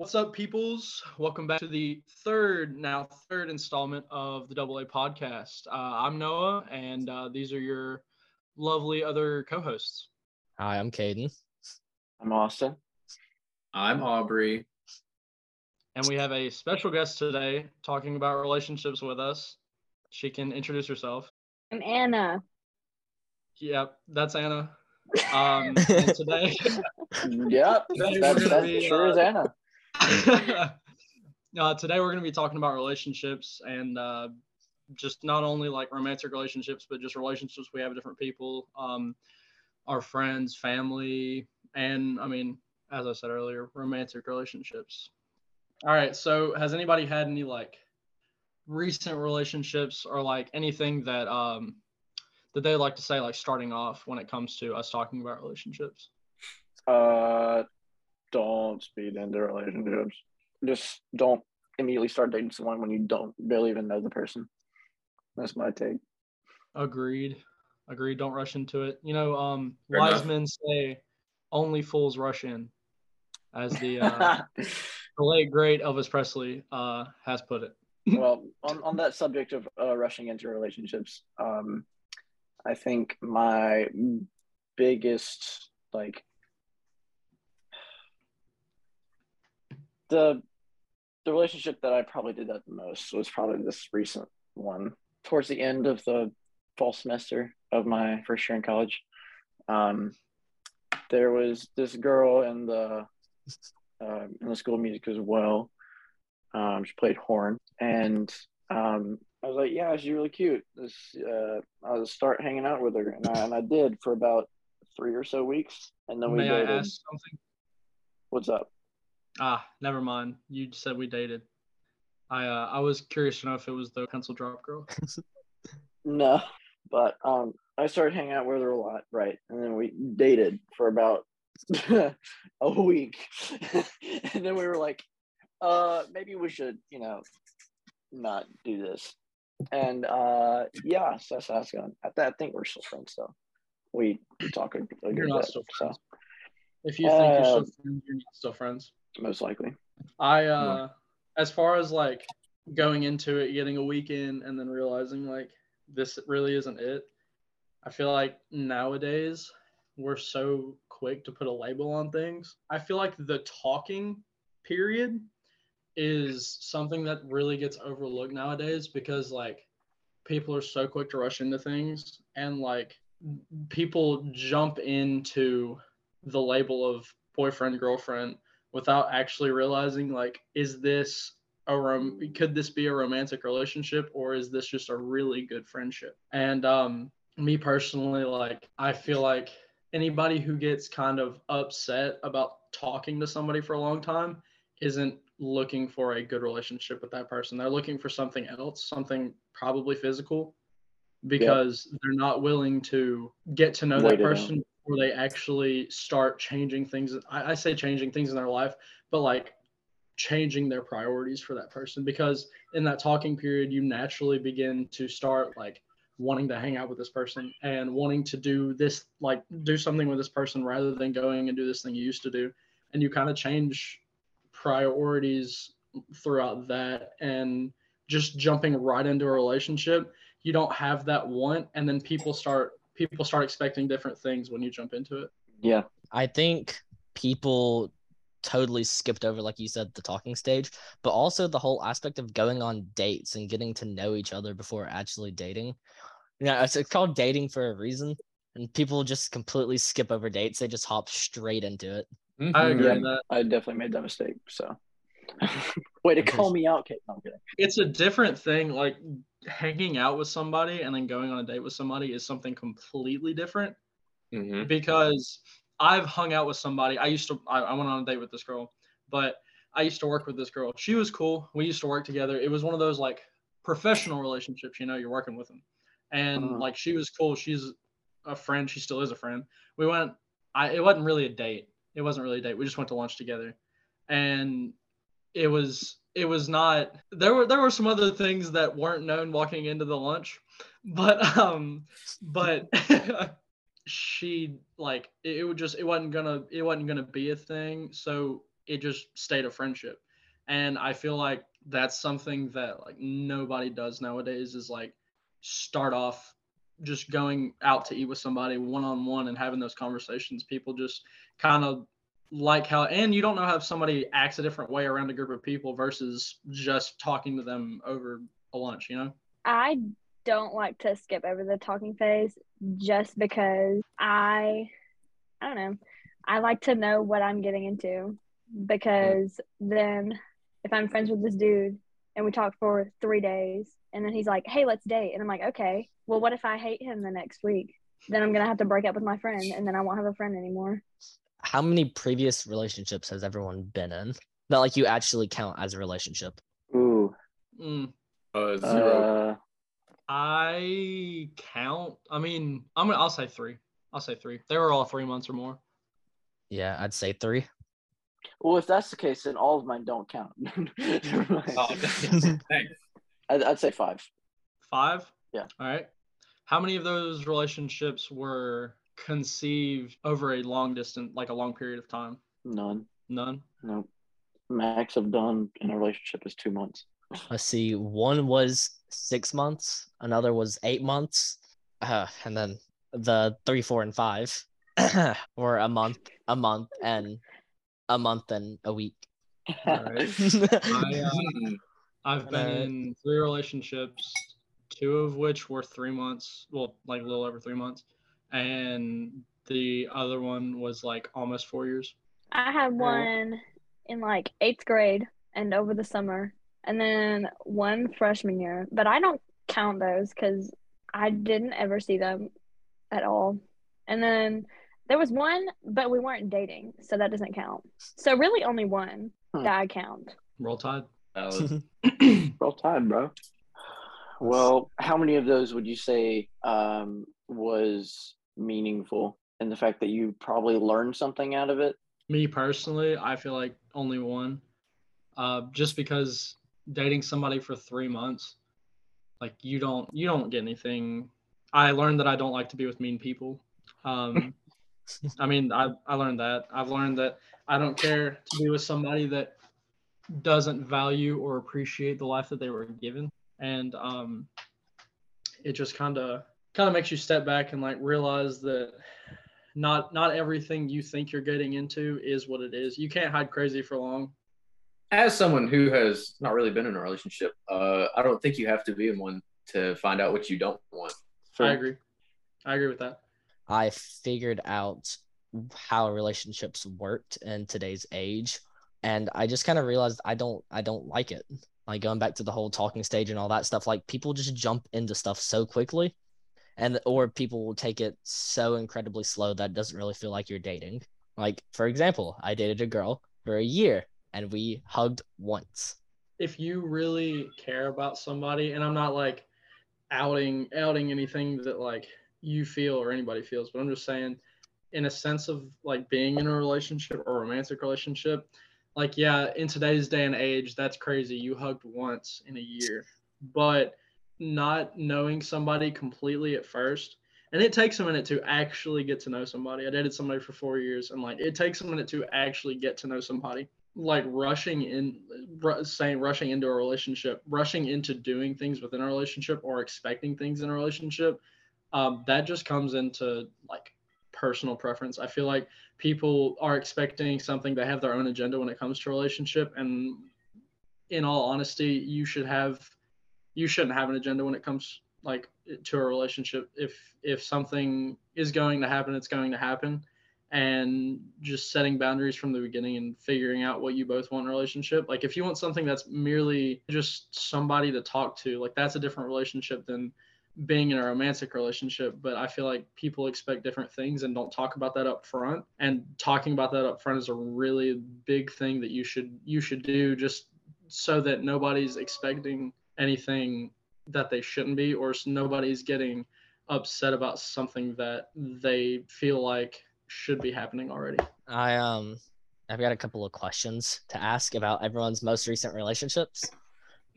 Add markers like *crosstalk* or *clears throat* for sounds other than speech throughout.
What's up, peoples? Welcome back to the third, now third installment of the Double A podcast. Uh, I'm Noah, and uh, these are your lovely other co-hosts. Hi, I'm Caden. I'm Austin. I'm Aubrey. And we have a special guest today talking about relationships with us. She can introduce herself. I'm Anna. Yep, that's Anna. *laughs* Um, today, *laughs* Yep, Today we're gonna be, sure uh, is Anna. *laughs* uh, today we're going to be talking about relationships and uh, just not only like romantic relationships, but just relationships we have with different people, um, our friends, family, and I mean, as I said earlier, romantic relationships. All right. So, has anybody had any like recent relationships or like anything that um that they like to say like starting off when it comes to us talking about relationships? Uh, don't speed into relationships. Just don't immediately start dating someone when you don't barely even know the person. That's my take. Agreed. Agreed. Don't rush into it. You know, um, Fair wise enough. men say only fools rush in, as the, uh, *laughs* the late great Elvis Presley uh, has put it. *laughs* well, on, on that subject of uh, rushing into relationships, um, I think my biggest like the the relationship that I probably did that the most was probably this recent one towards the end of the fall semester of my first year in college. Um, there was this girl in the uh, in the school of music as well. Um, she played horn, and um, I was like, "Yeah, she's really cute." This, uh, I'll start hanging out with her, and I, and I did for about three or so weeks, and then we May I ask something? What's up? Ah, never mind. You said we dated. I uh, I was curious to know if it was the pencil drop girl. *laughs* No, but um, I started hanging out with her a lot, right? And then we dated for about *laughs* a week, *laughs* and then we were like, "Uh, maybe we should, you know, not do this." And uh, yeah, so that's how it's going. I, th- I think we're still friends, though. We talk a, a You're good not bit, still so friends. If you think you're still Uh, friends, you're not still friends. Most likely. I uh as far as like going into it, getting a weekend and then realizing like this really isn't it. I feel like nowadays we're so quick to put a label on things. I feel like the talking period is something that really gets overlooked nowadays because like people are so quick to rush into things and like people jump into the label of boyfriend girlfriend without actually realizing like is this a rom- could this be a romantic relationship or is this just a really good friendship? And um me personally like i feel like anybody who gets kind of upset about talking to somebody for a long time isn't looking for a good relationship with that person. They're looking for something else something probably physical because they're not willing to get to know Wait that person before they actually start changing things. I, I say changing things in their life, but like changing their priorities for that person because in that talking period, you naturally begin to start like wanting to hang out with this person and wanting to do this, like do something with this person rather than going and do this thing you used to do. And you kind of change priorities throughout that and just jumping right into a relationship you don't have that want and then people start people start expecting different things when you jump into it Yeah, I think people totally skipped over, like you said, the talking stage, but also the whole aspect of going on dates and getting to know each other before actually dating. You know, it's, it's called dating for a reason, and people just completely skip over dates. They just hop straight into it. i Mhm. agree Yeah. that I definitely made that mistake. So, *laughs* way to call me out, Kate. No, I'm kidding. it's a different thing like hanging out with somebody and then going on a date with somebody is something completely different Mhm. because I've hung out with somebody. I used to, I, I went on a date with this girl, but I used to work with this girl. She was cool. We used to work together. It was one of those like professional relationships, you know, you're working with them. And Uh-huh. like she was cool. She's a friend. She still is a friend. We went, I, it wasn't really a date. It wasn't really a date. We just went to lunch together. And it was, it was not, there were, there were some other things that weren't known walking into the lunch, but, um, but *laughs* she like it, it would just it wasn't gonna it wasn't gonna be a thing so it just stayed a friendship. And I feel like that's something that like nobody does nowadays is like start off just going out to eat with somebody one on one and having those conversations. People just kind of like how and you don't know how somebody acts a different way around a group of people versus just talking to them over a lunch, you know? I don't like to skip over the talking phase just because I I don't know. I like to know what I'm getting into because then if I'm friends with this dude and we talk for 3 days and then he's like, "Hey, let's date." And I'm like, "Okay. Well, what if I hate him the next week? Then I'm to have to break up with my friend and then I won't have a friend anymore." How many previous relationships has everyone been in that like you actually count as a relationship? Ooh. Mm, Uh, zero. Uh, I count. I mean, I'm gonna. I'll say three. I'll say three. They were all three months or more. Yeah, I'd say three. well, if that's the case, then all of mine don't count. *laughs* Oh, *laughs* thanks. I'd, I'd say five. Five. Yeah. All right. How many of those relationships were conceived over a long distance, like a long period of time? None. None. Nope. Max I've done in a relationship is two months. Let's see. One was six months, another was eight months, uh, and then the three, four, and five *clears throat* were a month, a month, and a month and a week. All right. I, uh. I've *laughs* been in three relationships, two of which were three months, well, like a little over three months, and the other one was like almost four years. I had one in like 8th grade and over the summer and then one freshman year, but I don't count those cuz I didn't ever see them at all. And then there was one, but we weren't dating, so that doesn't count. So really only one Hmm. that I count. Roll Tide. Valid. *laughs* Roll Tide, bro. Well, how many of those would you say um, was meaningful in the fact that you probably learned something out of it? Me personally, I feel like only one. Uh, just because dating somebody for three months, like you don't you don't get anything. I learned that I don't like to be with mean people. Um, *laughs* I mean, I I learned that. I've learned that I don't care to be with somebody that doesn't value or appreciate the life that they were given, and um, it just kind of kind of makes you step back and like realize that not not everything you think you're getting into is what it is. You can't hide crazy for long. As someone who has not really been in a relationship, uh, I don't think you have to be in one to find out what you don't want. I agree. I agree with that. I figured out how relationships worked in today's age and I just kind of realized I don't I don't like it. Like going back to the whole talking stage and all that stuff like people just jump into stuff so quickly and or people will take it so incredibly slow that it doesn't really feel like you're dating. Like for example, I dated a girl for a year and we hugged once. If you really care about somebody, and I'm not like outing outing anything that like you feel or anybody feels, but I'm just saying in a sense of like being in a relationship or romantic relationship, like yeah, in today's day and age, that's crazy. You hugged once in a year. But not knowing somebody completely at first and it takes a minute to actually get to know somebody. I dated somebody for four years, and like it takes a minute to actually get to know somebody. Like rushing in, saying rushing into a relationship, rushing into doing things within a relationship, or expecting things in a relationship, um, that just comes into like personal preference. I feel like people are expecting something. They have their own agenda when it comes to relationship, and in all honesty, you should have, you shouldn't have an agenda when it comes like to a relationship. If if something is going to happen it's going to happen. And just setting boundaries from the beginning and figuring out what you both want in a relationship. Like if you want something that's merely just somebody to talk to like that's a different relationship than being in a romantic relationship. But i feel like people expect different things and don't talk about that up front. And talking about that up front is a really big thing that you should you should do just so that nobody's expecting anything that they shouldn't be or nobody's getting upset about something that they feel like should be happening already. I um I've got a couple of questions to ask about everyone's most recent relationships.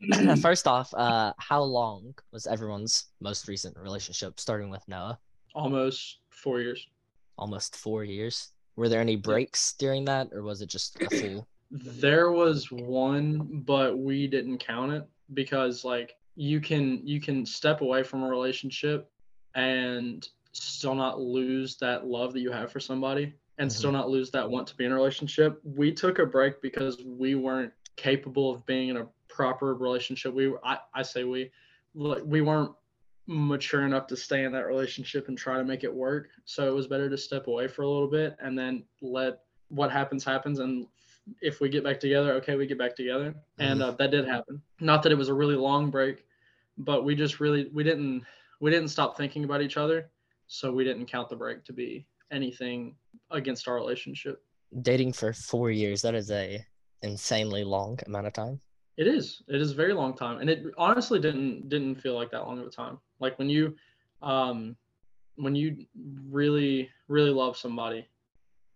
*clears throat* First off, uh how long was everyone's most recent relationship starting with Noah? Almost 4 years. Almost 4 years. Were there any breaks during that or was it just a full There was one, but we didn't count it because like you can you can step away from a relationship and still not lose that love that you have for somebody and Mhm. still not lose that want to be in a relationship. We took a break because we weren't capable of being in a proper relationship. We I, I say we like we weren't mature enough to stay in that relationship and try to make it work. So it was better to step away for a little bit and then let what happens happens and if we get back together, okay, we get back together. And uh, that did happen. Not that it was a really long break, but we just really we didn't we didn't stop thinking about each other, so we didn't count the break to be anything against our relationship. Dating for four years, that is a insanely long amount of time. It is. It is a very long time, and it honestly didn't didn't feel like that long of a time. Like when you, um, when you really really love somebody,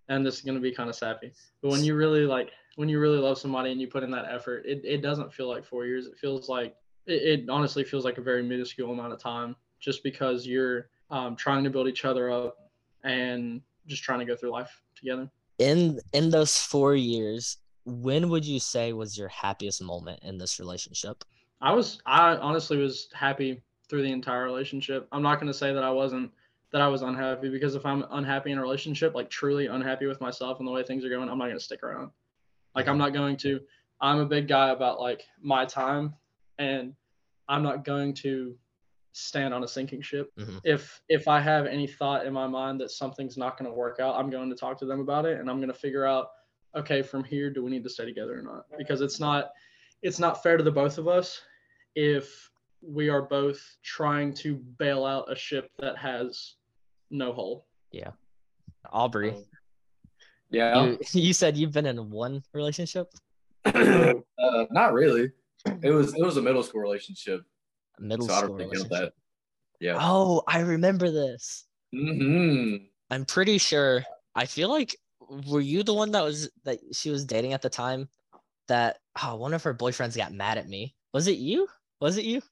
and this is gonna be kind of sappy, but when you really like when you really love somebody and you put in that effort, it, it doesn't feel like four years. It feels like it, it honestly feels like a very minuscule amount of time, just because you're um, trying to build each other up and just trying to go through life together. In in those four years, when would you say was your happiest moment in this relationship? I was I honestly was happy through the entire relationship. I'm not going to say that I wasn't that I was unhappy because if I'm unhappy in a relationship, like truly unhappy with myself and the way things are going, I'm not going to stick around. Like I'm not going to I'm a big guy about like my time and I'm not going to stand on a sinking ship. Mhm. If if I have any thought in my mind that something's not going to work out, I'm going to talk to them about it and I'm going to figure out okay, from here do we need to stay together or not? Because it's not it's not fair to the both of us if we are both trying to bail out a ship that has no hole. Yeah. Aubrey, Yeah. you, *laughs* you said you've been in one relationship, *clears throat* uh, not really. It was it was a middle school relationship, middle so I school don't really count relationship. that. Yeah. Oh, I remember this. Mm-hmm. I'm pretty sure. I feel like were you the one that was that she was dating at the time? That oh, one of her boyfriends got mad at me. Was it you? Was it you?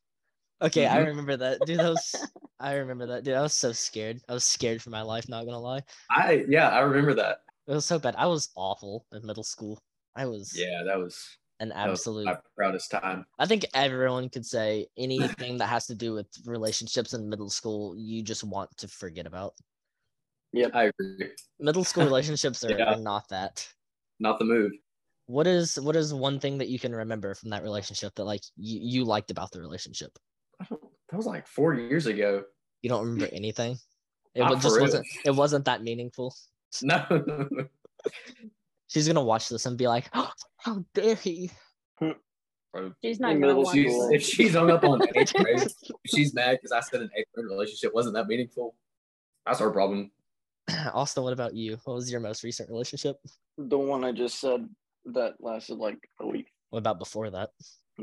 Okay, I Mhm. remember that. Dude, that was I remember that. Dude, I was so scared. I was scared for my life, not gonna lie. I yeah, I remember that. It was so bad. I was awful in middle school. I was Yeah, that was, an was absolute my proudest time. I think everyone could say anything that has to do with relationships in middle school, you just want to forget about. Yeah, I agree. Middle school *laughs* relationships are, Yeah. are not that. Not the move. What is what is one thing that you can remember from that relationship that like you, you liked about the relationship? I that was like four years ago. You don't remember anything? It Not just wasn't it wasn't that meaningful. *laughs* No. She's gonna watch this and be like, oh, how dare he? Bro, She's not In gonna watch she's, if she's hung up on eighth grade, *laughs* she's mad because I said an eighth grade relationship wasn't that meaningful, that's her problem. *clears throat* Austin, what about you? What was your most recent relationship? The one I just said that lasted like a week. What about before that?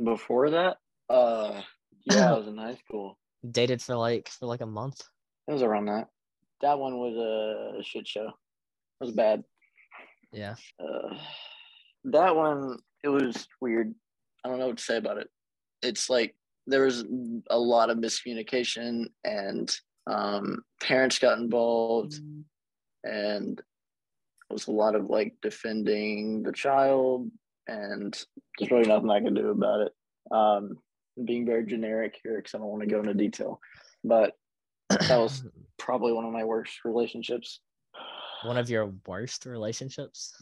Before that, uh, yeah, I *clears throat* was in high school. Dated for like for like a month. It was around that. That one was a shit show. It was bad. Yeah. Uh, that one, it was weird. I don't know what to say about it. It's like there was a lot of miscommunication, and um, parents got involved, and it was a lot of like defending the child, and there's really nothing I can do about it. Um, being very generic here because I don't want to go into detail, but *clears throat* that was probably one of my worst relationships. one of your worst relationships.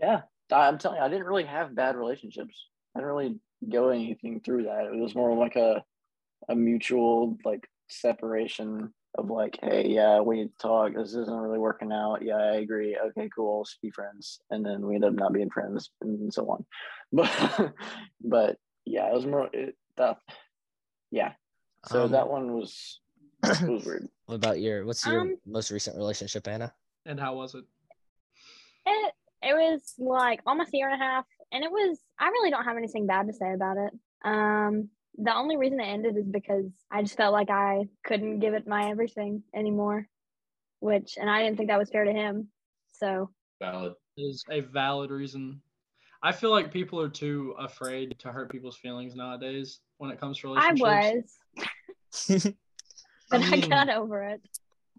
Yeah, I'm telling you, I didn't really have bad relationships. I didn't really go anything through that. It was more like a a mutual like separation of like, hey, yeah, we need to talk. This isn't really working out. Yeah, I agree. Okay, cool. Let's be friends. And then we end up not being friends and so on. *laughs* But but yeah, it was more it, that. Yeah. So Um, that one was *clears throat* was weird. What about your what's your Um, most recent relationship, Anna? And how was it? It it was like almost a year and a half, and it was. I really don't have anything bad to say about it. Um, the only reason it ended is because I just felt like I couldn't give it my everything anymore, which, and I didn't think that was fair to him. So Valid. Is a valid reason. I feel like people are too afraid to hurt people's feelings nowadays when it comes to relationships. *laughs* *laughs* I was, but I, mean, got over it.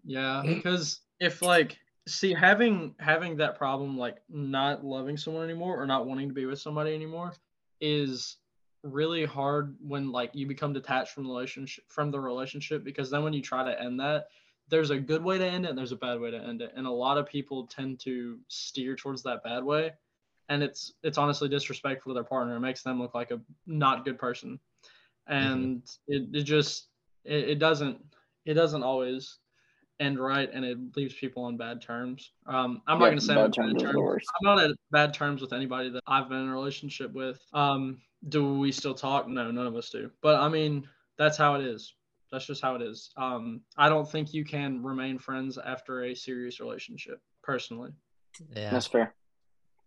Yeah, mm. because if like see having having that problem like not loving someone anymore or not wanting to be with somebody anymore is really hard when like you become detached from the relationship from the relationship because then when you try to end that there's a good way to end it and there's a bad way to end it and a lot of people tend to steer towards that bad way and it's it's honestly disrespectful to their partner. It makes them look like a not good person. And it, it just it, it doesn't it doesn't always end right and it leaves people on bad terms. Um i'm not going to say I'm bad on terms bad terms. i'm not at bad terms with anybody that i've been in a relationship with. Um do we still talk? No none of us do. But i mean that's how it is. That's just how it is. Um i don't think you can remain friends after a serious relationship personally. Yeah. That's fair.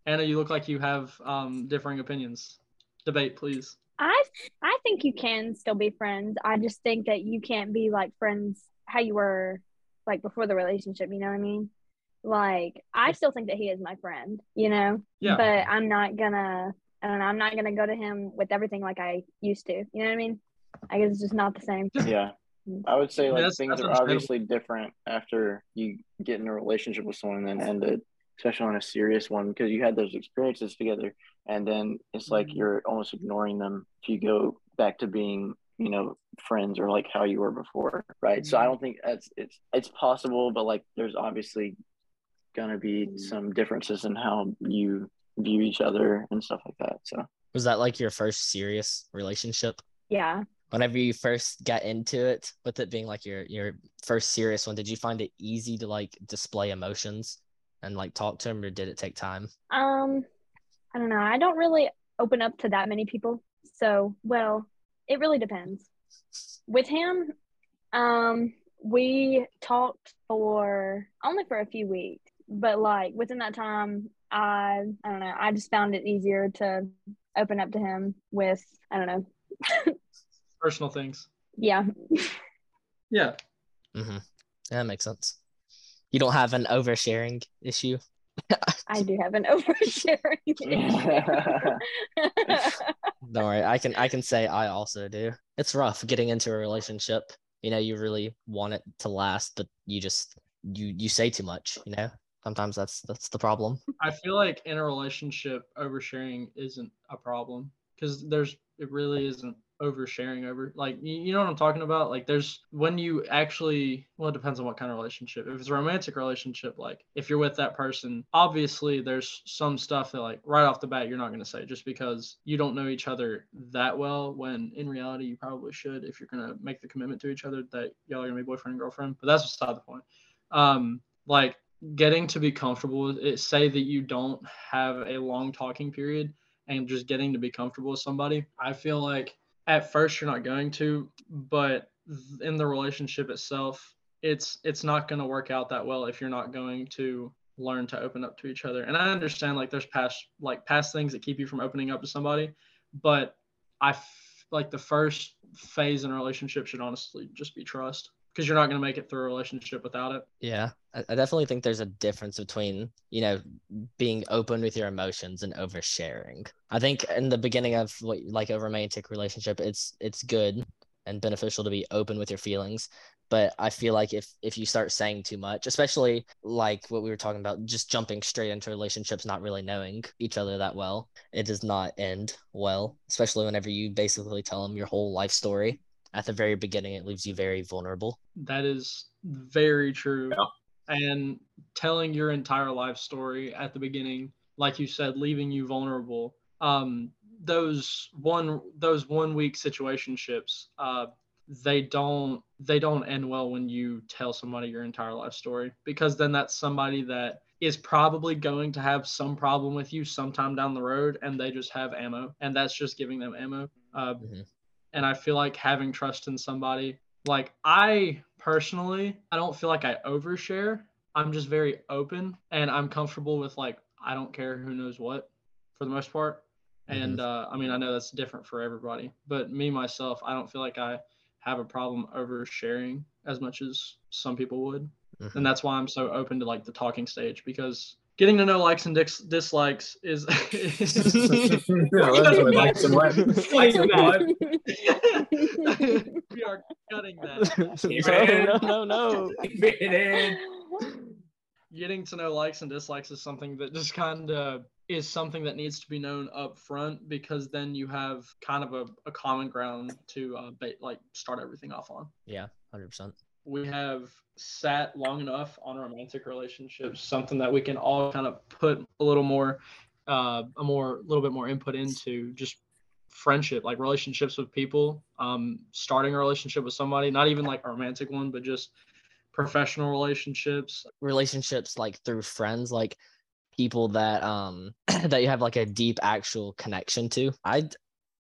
Anna you look like you have um differing opinions debate please I I think you can still be friends. I just think that you can't be like friends how you were like before the relationship, you know what I mean? Like I still think that he is my friend, you know? Yeah. But I'm not gonna I don't know, I'm not gonna go to him with everything like I used to. You know what I mean? I guess it's just not the same. Yeah. I would say like That's- things that's are obviously different after you get in a relationship with someone and then end it, especially on a serious one because you had those experiences together and then it's like Mhm. you're almost ignoring them if you go back to being, you know, friends or like how you were before. Right. So I Mhm. don't think that's it's it's possible, but like there's obviously gonna be some differences in how you view each other and stuff like that. So Was that like your first serious relationship? Yeah. Whenever you first got into it, with it being like your your first serious one, did you find it easy to like display emotions and like talk to him, or did it take time? Um, I don't know. I don't really open up to that many people. So, well, it really depends. With him, um, we talked for only for a few weeks, but like within that time, I I don't know. I just found it easier to open up to him with I don't know. personal things Yeah, *laughs* yeah Mm-hmm. Yeah, that makes sense. You don't have an oversharing issue. I do have an *laughs* oversharing *laughs* issue. Don't worry, I can I can say I also do. It's rough getting into a relationship. You know, you really want it to last, but you just you you say too much. You know, sometimes that's that's the problem. I feel like in a relationship, oversharing isn't a problem because there's it really isn't oversharing over like you, know what I'm talking about. Like there's when you actually well, it depends on what kind of relationship. If it's a romantic relationship, like if you're with that person, obviously there's some stuff that like right off the bat you're not gonna say just because you don't know each other that well. When in reality you probably should if you're gonna make the commitment to each other that y'all are gonna be boyfriend and girlfriend. But that's beside the point. Um, like getting to be comfortable with it say that you don't have a long talking period and just getting to be comfortable with somebody i feel like at first you're not going to but in the relationship itself it's it's not going to work out that well if you're not going to learn to open up to each other. And i understand like there's past like past things that keep you from opening up to somebody but i f- like the first phase in a relationship should honestly just be trust because you're not going to make it through a relationship without it Yeah, I, definitely think there's a difference between, you know, being open with your emotions and oversharing. I think in the beginning of what like a romantic relationship, it's it's good and beneficial to be open with your feelings. But I feel like if if you start saying too much, especially like what we were talking about, just jumping straight into relationships, not really knowing each other that well, it does not end well. Especially whenever you basically tell them your whole life story at the very beginning, it leaves you very vulnerable. That is very true. Yeah. And telling your entire life story at the beginning, like you said, leaving you vulnerable. Um, those one those one week situationships, uh, they don't they don't end well when you tell somebody your entire life story because then that's somebody that is probably going to have some problem with you sometime down the road and they just have ammo and that's just giving them ammo. Uh, Mhm. And I feel like having trust in somebody like I personally, I don't feel like I overshare. I'm just very open and I'm comfortable with like I don't care who knows what for the most part. And uh, I mean I know that's different for everybody, but me myself, I don't feel like I have a problem oversharing as much as some people would. Mhm. And that's why I'm so open to like the talking stage because getting to know likes and dis- dislikes is *laughs* Yeah, *laughs* likes and. Likes *laughs* and we are cutting that. no, no, no, no. Keep it in. getting to know likes and dislikes is something that just kind of is something that needs to be known up front because then you have kind of a, a common ground to uh, ba- like start everything off on. Yeah, hundred percent. We have sat long enough on romantic relationships, something that we can all kind of put a little more, uh, a more, a little bit more input into just friendship, like relationships with people, um, starting a relationship with somebody, not even like a romantic one, but just professional relationships. Relationships like through friends, like people that um *clears throat* that you have like a deep actual connection to. I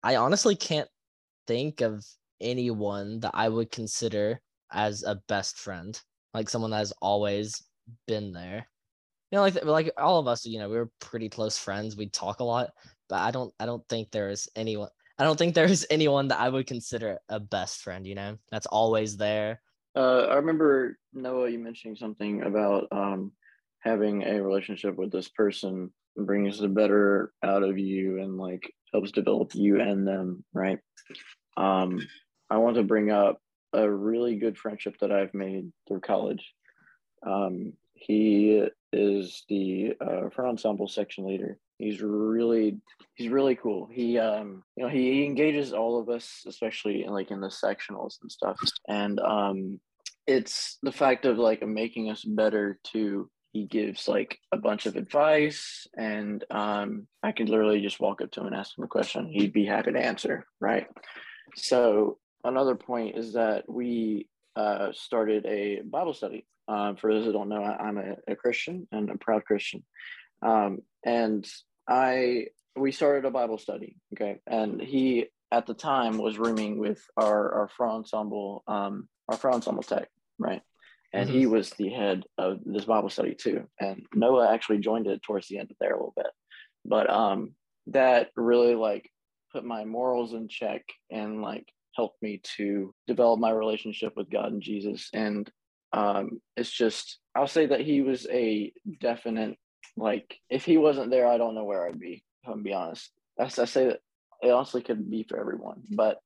I honestly can't think of anyone that I would consider as a best friend, like someone that has always been there. You know, like like all of us, you know, we were pretty close friends. We talk a lot, but I don't I don't think there is anyone I don't think there's *laughs* anyone that I would consider a best friend, you know, that's always there. Uh, I remember Noah, you mentioning something about um, having a relationship with this person brings the better out of you and like helps develop you and them, right? Um, I want to bring up a really good friendship that I've made through college. Um, he is the uh, front ensemble section leader. He's really he's really cool. He um you know he, engages all of us, especially in like in the sectionals and stuff. And um it's the fact of like making us better too. He gives like a bunch of advice, and um, I can literally just walk up to him and ask him a question. He'd be happy to answer, right? So another point is that we uh, started a Bible study. Um, for those who don't know, I, am a, a, Christian and a proud Christian, um, and I we started a Bible study. Okay, and he at the time was rooming with our our front ensemble um, our front ensemble tech, right? And mm-hmm. he was the head of this Bible study too. And Noah actually joined it towards the end of there a little bit. But um that really like put my morals in check and like helped me to develop my relationship with God and Jesus. And um it's just I'll say that he was a definite like if he wasn't there, I don't know where I'd be, if I'm be honest. I, I say that it honestly could be for everyone. But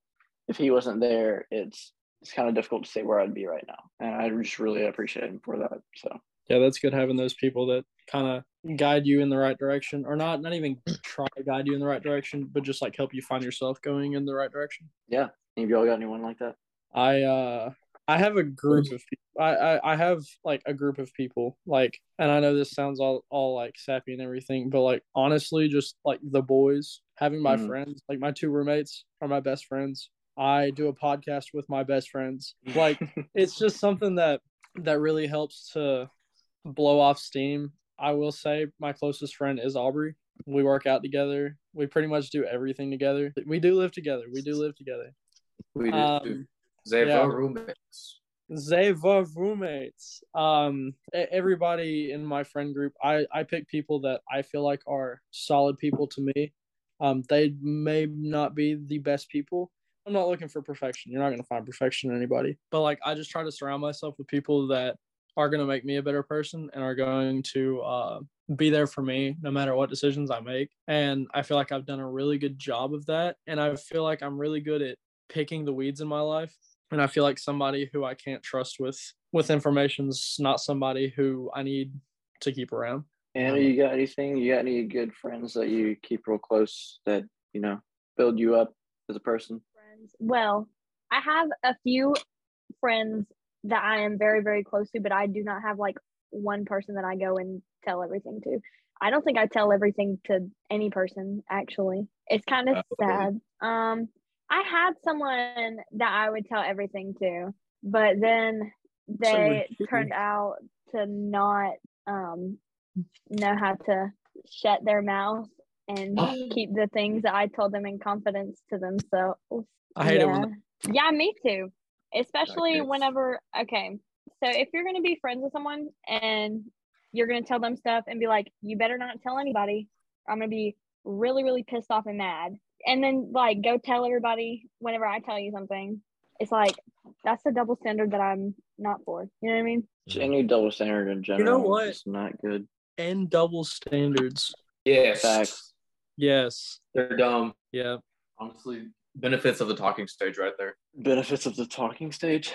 if he wasn't there, it's it's kind of difficult to say where I'd be right now. And I just really appreciate him for that. So yeah, that's good having those people that kind of guide you in the right direction, or not not even *clears throat* try to guide you in the right direction, but just like help you find yourself going in the right direction. Yeah, have y'all got anyone like that? I uh I have a group of people. I, I I have like a group of people like, and I know this sounds all all like sappy and everything, but like honestly, just like the boys having my mm. friends, like my two roommates are my best friends. I do a podcast with my best friends. Like *laughs* it's just something that that really helps to blow off steam. I will say my closest friend is Aubrey. We work out together. We pretty much do everything together. We do live together. We do live together. We do. Um, Zeva yeah. roommates. Zeva roommates. Um, everybody in my friend group, I I pick people that I feel like are solid people to me. Um, they may not be the best people, I'm not looking for perfection. You're not going to find perfection in anybody. But like, I just try to surround myself with people that are going to make me a better person and are going to uh, be there for me no matter what decisions I make. And I feel like I've done a really good job of that. And I feel like I'm really good at picking the weeds in my life. And I feel like somebody who I can't trust with with information's not somebody who I need to keep around. And you got anything? You got any good friends that you keep real close that you know build you up as a person? friends. Well, I have a few friends that I am very, very close to, but I do not have like one person that I go and tell everything to. I don't think I tell everything to any person actually. It's kind of oh, sad. Um I had someone that I would tell everything to, but then they turned out to not um know how to shut their mouth and *gasps* keep the things that I told them in confidence to themselves. I hate yeah. it when Yeah, me too. Especially whenever okay. So if you're gonna be friends with someone and you're gonna tell them stuff and be like, you better not tell anybody. I'm gonna be really, really pissed off and mad. And then like go tell everybody whenever I tell you something. It's like that's the double standard that I'm not for. You know what I mean? Any double standard in general. You know what? It's not good. And double standards. Yeah, facts. Yes. They're dumb. Yeah. Honestly, benefits of the talking stage right there. Benefits of the talking stage.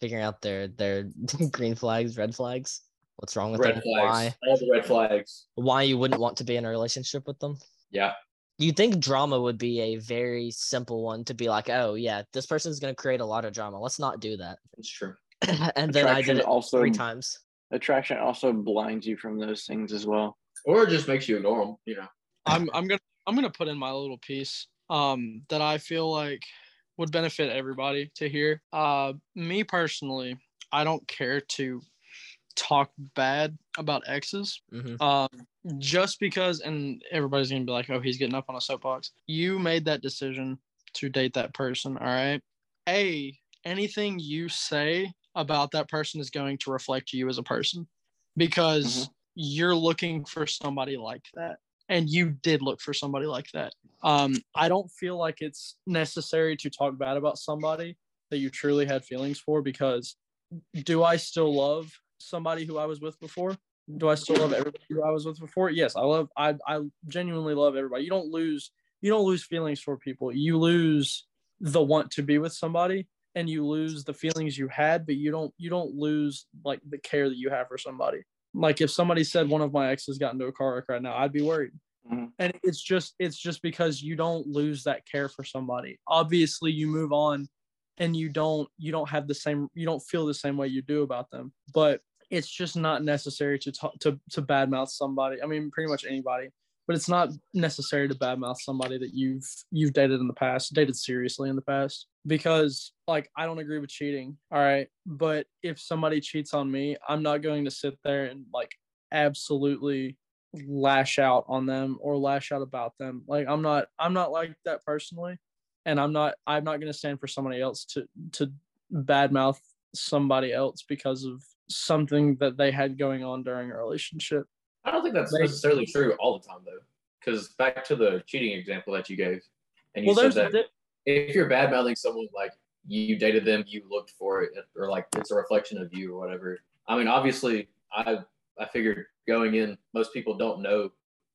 Figuring out their their *laughs* green flags, red flags. What's wrong with Red them? flags. Why? All the red flags. Why you wouldn't want to be in a relationship with them? Yeah. You think drama would be a very simple one to be like, oh yeah, this person's gonna create a lot of drama. Let's not do that. It's true. *clears throat* and then I did it also three times. attraction also blinds you from those things as well. Or it just makes you ignore them, you know. I'm I'm gonna I'm gonna put in my little piece um that I feel like would benefit everybody to hear. Uh me personally, I don't care to talk bad about exes. hmm Um just because and everybody's gonna be like, oh, he's getting up on a soapbox. You made that decision to date that person, all right? A anything you say about that person is going to reflect you as a person because you're looking for somebody like that and you did look for somebody like that um i don't feel like it's necessary to talk bad about somebody that you truly had feelings for because do i still love somebody who i was with before? Do i still love everybody who i was with before? Yes i love i i genuinely love everybody. You don't lose you don't lose feelings for people. You lose the want to be with somebody and you lose the feelings you had but you don't you don't lose like the care that you have for somebody. Like if somebody said one of my exes got into a car wreck right now i'd be worried. Mhm. and it's just it's just because you don't lose that care for somebody. Obviously you move on and you don't you don't have the same you don't feel the same way you do about them but it's just not necessary to talk to to badmouth somebody i mean pretty much anybody but it's not necessary to badmouth somebody that you've you've dated in the past dated seriously in the past because like i don't agree with cheating all right but if somebody cheats on me i'm not going to sit there and like absolutely lash out on them or lash out about them like i'm not i'm not like that personally and i'm not i'm not going to stand for somebody else to to badmouth somebody else because of something that they had going on during a relationship I don't think that's They- necessarily true all the time, though. Because back to the cheating example that you gave, and you well said that if you're bad mouthing someone, like you dated them, you looked for it, or like it's a reflection of you or whatever. I mean, obviously, I I figured going in, most people don't know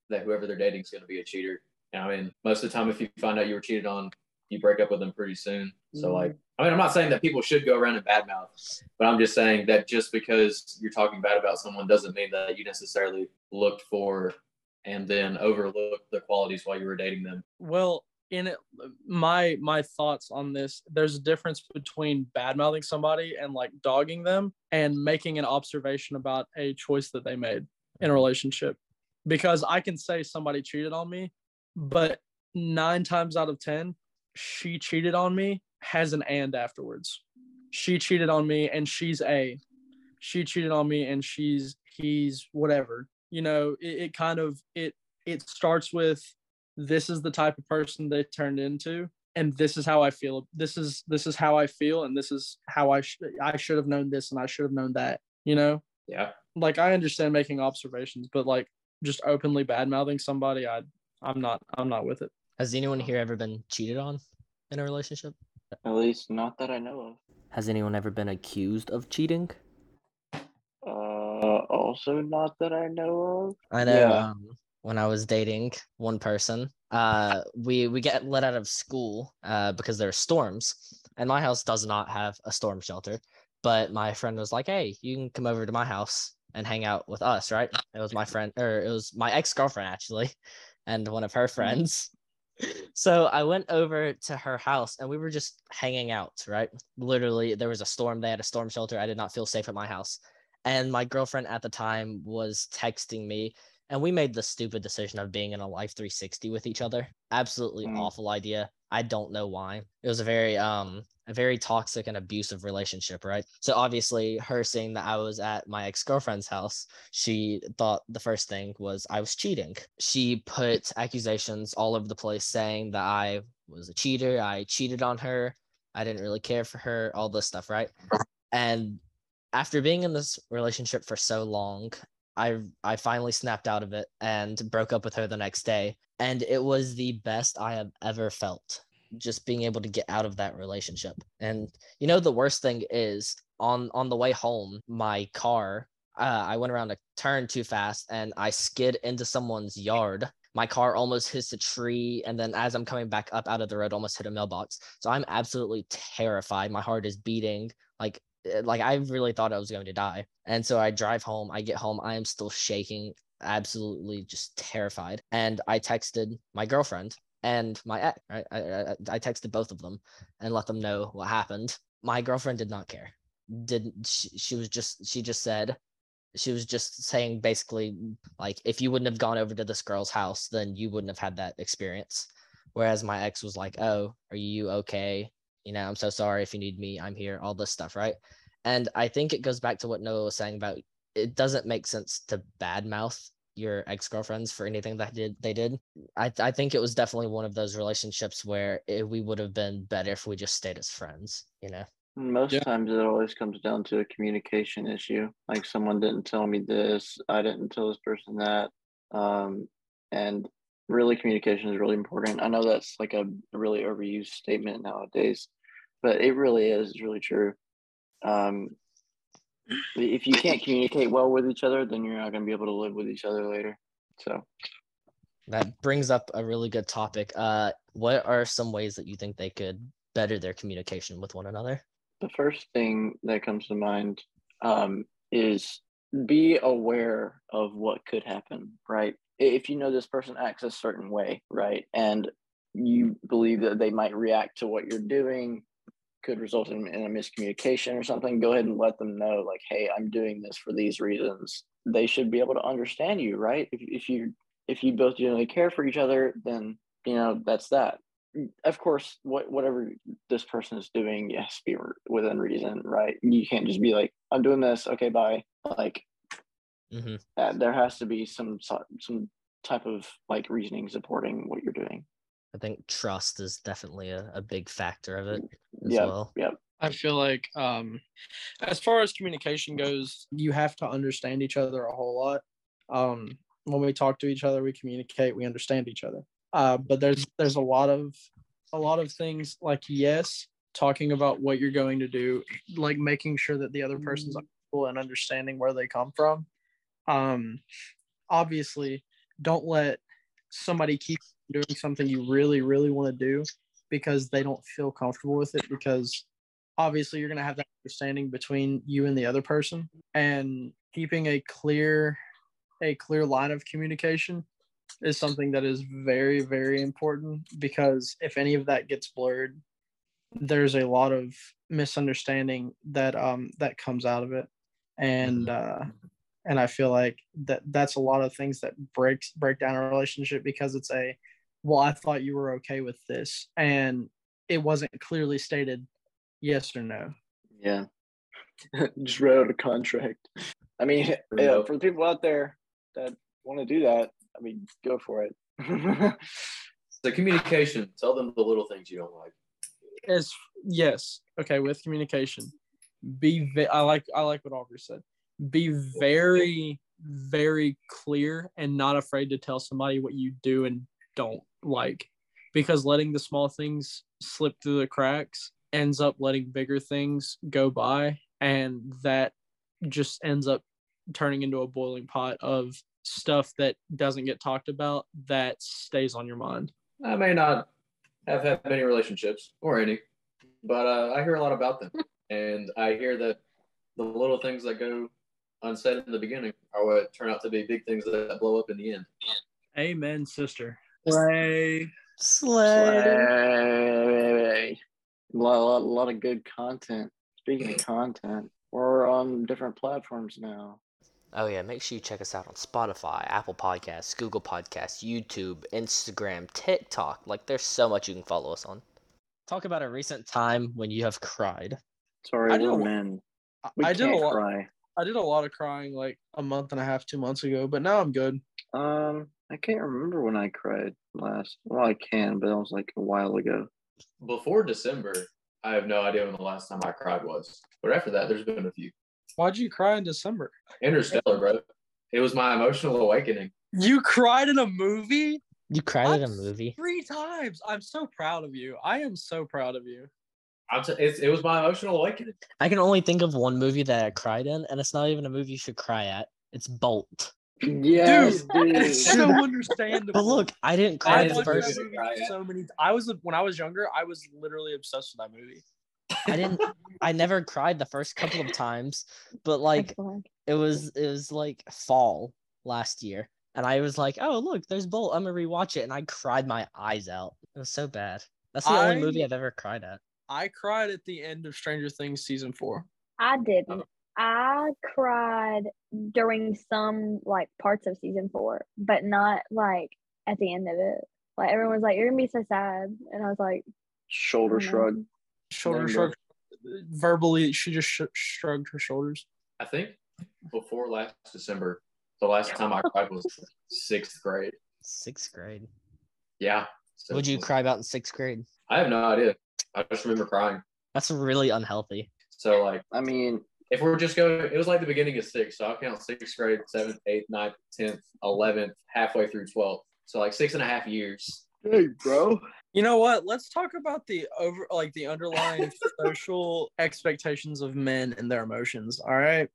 that whoever they're dating is going to be a cheater. And I mean, most of the time, if you find out you were cheated on, you break up with them pretty soon. So mm-hmm. like, I mean, I'm not saying that people should go around and badmouth, but I'm just saying that just because you're talking bad about someone doesn't mean that you necessarily looked for and then overlooked the qualities while you were dating them. well in it my my thoughts on this there's a difference between bad mouthing somebody and like dogging them and making an observation about a choice that they made in a relationship because i can say somebody cheated on me but nine times out of ten she cheated on me has an and afterwards. She cheated on me and she's a. She cheated on me and she's he's whatever. You know it, it kind of it it starts with this is the type of person they turned into and this is how i feel this is this is how i feel and this is how i should i should have known this and i should have known that you know? Yeah. like i understand making observations but like just openly bad mouthing somebody i i'm not i'm not with it Has anyone here ever been cheated on in a relationship? At least not that I know of. Has anyone ever been accused of cheating? Uh, also not that I know of. I know Yeah. um, when I was dating one person, uh, we we get let out of school uh, because there are storms, and my house does not have a storm shelter. But my friend was like, "Hey, you can come over to my house and hang out with us, right?" It was my friend, or it was my ex girlfriend actually, and one of her friends. *laughs* So I went over to her house and we were just hanging out, right? Literally, there was a storm. They had a storm shelter. I did not feel safe at my house. And my girlfriend at the time was texting me and we made the stupid decision of being in a Life360 with each other. Absolutely Mm. awful idea. I don't know why. It was a very um a very toxic and abusive relationship right? So obviously her seeing that i was at my ex-girlfriend's house she thought the first thing was i was cheating. She put accusations all over the place saying that i was a cheater. I cheated on her. I didn't really care for her all this stuff right? And after being in this relationship for so long I I finally snapped out of it and broke up with her the next day. And it was the best I have ever felt just being able to get out of that relationship. And you know the worst thing is on on the way home, my car uh, I went around a turn too fast and I skid into someone's yard. My car almost hits a tree, and then as I'm coming back up out of the road, almost hit a mailbox. So I'm absolutely terrified. My heart is beating like Uh, like I really thought I was going to die. And so I drive home, I get home, I am still shaking, absolutely just terrified. And I texted my girlfriend and my ex, right? I, I, I texted both of them and let them know what happened. My girlfriend did not care. Didn't she, she was just she just said she was just saying basically like if you wouldn't have gone over to this girl's house, then you wouldn't have had that experience. Whereas my ex was like, "Oh, are you okay? You know, I'm so sorry if you need me, I'm here." All this stuff, right? And I think it goes back to what Noah was saying about it doesn't make sense to badmouth your ex-girlfriends for anything that did they did. I I think it was definitely one of those relationships where it, we would have been better if we just stayed as friends, you know. Most Yeah. times it always comes down to a communication issue. Like someone didn't tell me this, I didn't tell this person that. Um, and really communication is really important. I know that's like a really overused statement nowadays, but it really is it's really true. Um, if you can't communicate well with each other, then you're not going to be able to live with each other later. So, That brings up a really good topic. Uh what are some ways that you think they could better their communication with one another? the first thing that comes to mind um, is be aware of what could happen, right? If you know this person acts a certain way, right, and you believe that they might react to what you're doing, could result in, in a miscommunication or something, go ahead and let them know, like, hey, I'm doing this for these reasons. They should be able to understand you, right? If, if you if you both genuinely care for each other, then you know that's that of course, what whatever this person is doing, yes, be within reason, right? You can't just be like, "I'm doing this, okay, bye." Like, Mm-hmm. uh, there has to be some some type of like reasoning supporting what you're doing. I think trust is definitely a, a big factor of it as Yeah, well. yeah, I feel like um as far as communication goes, you have to understand each other a whole lot. Um when we talk to each other, we communicate, we understand each other. Uh but there's there's a lot of a lot of things like yes, talking about what you're going to do, like making sure that the other person's comfortable and understanding where they come from. Um obviously don't let somebody keep doing something you really really want to do because they don't feel comfortable with it because obviously you're going to have that understanding between you and the other person and keeping a clear a clear line of communication is something that is very very important because if any of that gets blurred there's a lot of misunderstanding that um that comes out of it. And uh and i feel like that that's a lot of things that breaks break down a relationship because it's a well i thought you were okay with this and it wasn't clearly stated yes or no yeah. *laughs* just read out a contract. I mean, yeah, for the people out there that want to do that, I mean, go for it. *laughs* So communication. Tell them the little things you don't like. as yes okay with communication be ve- i like i like what Aubrey said be very very clear and not afraid to tell somebody what you do and don't like. Because letting the small things slip through the cracks ends up letting bigger things go by and that just ends up turning into a boiling pot of stuff that doesn't get talked about that stays on your mind. I may not have had many relationships or any, but uh, I hear a lot about them, *laughs* and I hear that the little things that go unsaid in the beginning are what turn out to be big things that blow up in the end. amen sister Slay. Slay. A lot, a lot, a lot of good content. Speaking of content, we're on different platforms now. Oh yeah, make sure you check us out on Spotify, Apple Podcasts, Google Podcasts, YouTube, Instagram, TikTok. Like there's so much you can follow us on. Talk about a recent time when you have cried. Sorry, I did we're a lo- men. I- We I did a can't lot. cry. I did a lot of crying like a month and a half, two months ago, but now I'm good. Um, I can't remember when I cried last. Well, I can, but it was like a while ago. Before December, I have no idea when the last time I cried was, but after that, there's been a few. Why'd you cry in December? Interstellar, bro. It was my emotional awakening. You cried in a movie You cried at a I'm movie. three times. I'm so proud of you. I am so proud of you. I'm t- it's, it was my emotional awakening. I can only think of one movie that I cried in, and it's not even a movie you should cry at. It's Bolt. Yes, dude. It's so understandable. But look, I didn't cry I at the first. that movie so many. I was when I was younger. I was literally obsessed with that movie. I didn't. I never cried the first couple of times, but like it was it was like fall last year, and I was like, oh look, there's Bolt. I'm gonna rewatch it, and I cried my eyes out. It was so bad. That's the only movie I've ever cried at. I cried at the end of Stranger Things season four. I didn't. Oh. I cried during some like parts of season four, but not like at the end of it. Like everyone was like, "You're gonna be so sad," and I was like, Shoulder "Oh, shrug. Shoulder shrug. Verbally, she just sh- shrugged her shoulders. I think before last December, the last time I cried was sixth grade. Sixth grade. Yeah. So Would you cry about in sixth grade? I have no idea. I just remember crying. That's really unhealthy. So like, I mean, if we're just going, it was like the beginning of six. So I'll count sixth grade, seventh, eighth, ninth, tenth, eleventh, halfway through twelfth. So like six and a half years. hey, bro. You know what? Let's talk about the over like the underlying *laughs* social expectations of men and their emotions. All right.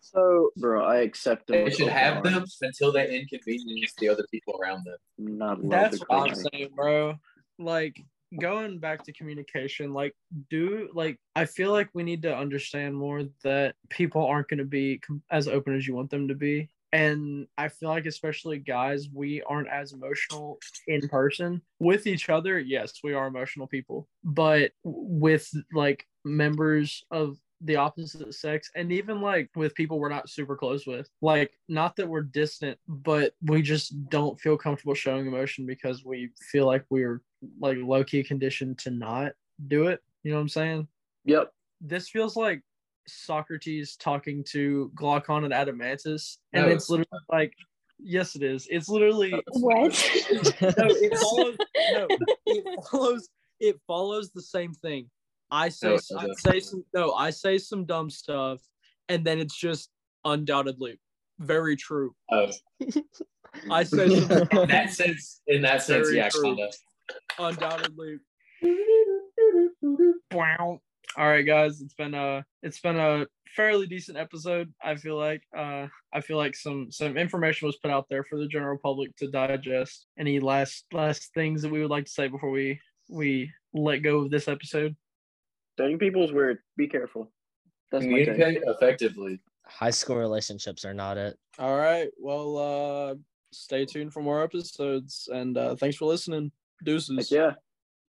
So, bro, I accept them. They should open have them until they inconvenience the other people around them. Not That's what I'm saying, bro. Like going back to communication, like do like I feel like we need to understand more that people aren't going to be com- as open as you want them to be. And I feel like especially guys, we aren't as emotional in person with each other. Yes, we are emotional people, but with like members of the opposite sex and even like with people we're not super close with like not that we're distant but we just don't feel comfortable showing emotion because we feel like we're like low-key conditioned to not do it you know what i'm saying Yep. this feels like socrates talking to glaucon and adeimantus and No, it's literally like yes it is it's literally "What?" *laughs* no, it follows. No, *laughs* it follows. It follows the same thing. I say, No, it I say some. No, I say some dumb stuff, and then it's just undoubtedly very true. Oh, I say some *laughs* in that sense, in that sense, Very yeah, kind of. Undoubtedly. Wow. All right, guys. It's been a it's been a fairly decent episode. I feel like uh I feel like some some information was put out there for the general public to digest. Any last last things that we would like to say before we we let go of this episode? Dating people is weird. Be careful. That's my take. Communicate effectively. High school relationships are not it. All right. Well, uh stay tuned for more episodes and uh thanks for listening. Deuces. Heck yeah.